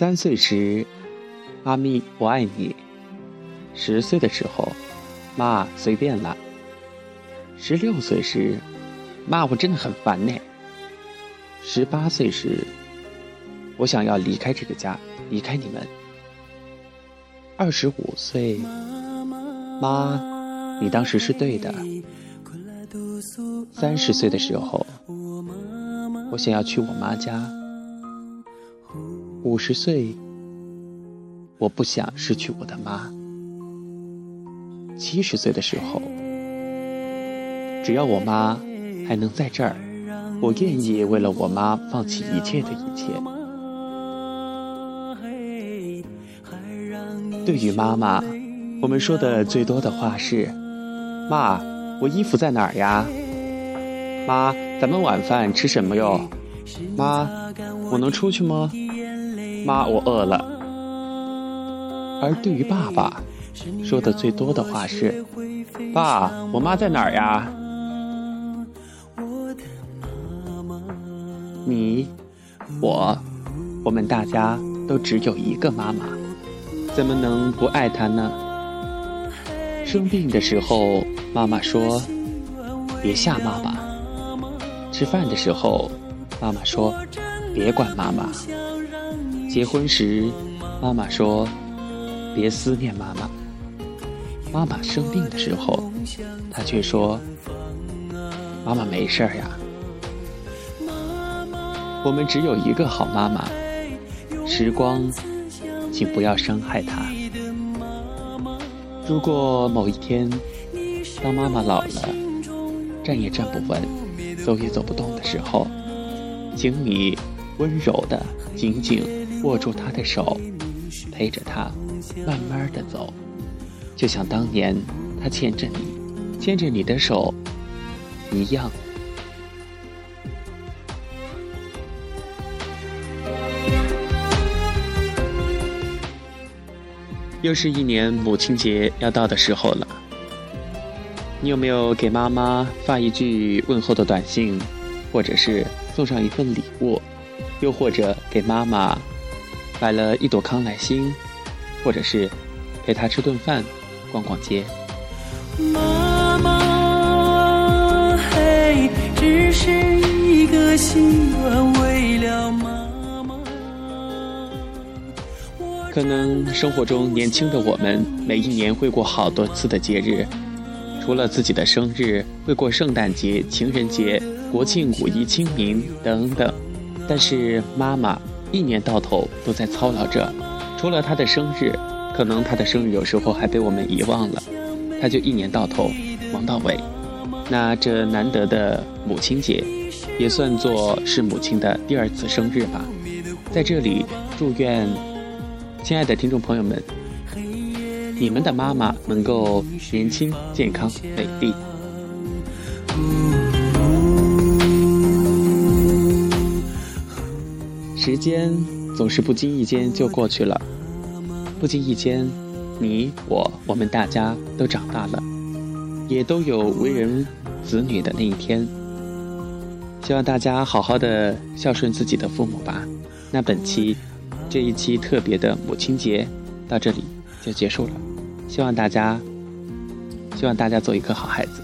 三岁时，妈咪我爱你；十岁的时候，妈随便了；十六岁时，妈我真的很烦呢；十八岁时，我想要离开这个家，离开你们；二十五岁，妈，你当时是对的；三十岁的时候，我想要去我妈家。五十岁，我不想失去我的妈。七十岁的时候，只要我妈还能在这儿，我愿意为了我妈放弃一切的一切。对于妈妈，我们说的最多的话是：“妈，我衣服在哪儿呀？”“妈，咱们晚饭吃什么哟？”“妈，我能出去吗？”妈，我饿了。而对于爸爸，说的最多的话是：“爸，我妈在哪儿呀？”你，我，我们大家都只有一个妈妈，怎么能不爱她呢？生病的时候，妈妈说：“别吓妈妈。”吃饭的时候，妈妈说：“别管妈妈。”结婚时，妈妈说：“别思念妈妈。”妈妈生病的时候，她却说：“妈妈没事儿呀。”我们只有一个好妈妈，时光，请不要伤害她。如果某一天，当妈妈老了，站也站不稳，走也走不动的时候，请你温柔的、紧紧。握住他的手，陪着他慢慢的走，就像当年他牵着你，牵着你的手一样。又是一年母亲节要到的时候了，你有没有给妈妈发一句问候的短信，或者是送上一份礼物，又或者给妈妈？买了一朵康乃馨，或者是陪他吃顿饭、逛逛街。妈妈，嘿，只是一个心愿，为了妈妈。可能生活中年轻的我们，每一年会过好多次的节日，除了自己的生日，会过圣诞节、情人节、国庆、五一、清明等等。但是妈妈。一年到头都在操劳着，除了他的生日，可能他的生日有时候还被我们遗忘了，他就一年到头忙到尾。那这难得的母亲节，也算作是母亲的第二次生日吧。在这里祝愿亲爱的听众朋友们，你们的妈妈能够年轻、健康、美丽。时间总是不经意间就过去了，不经意间，你我我们大家都长大了，也都有为人子女的那一天。希望大家好好的孝顺自己的父母吧。那本期这一期特别的母亲节到这里就结束了，希望大家希望大家做一个好孩子。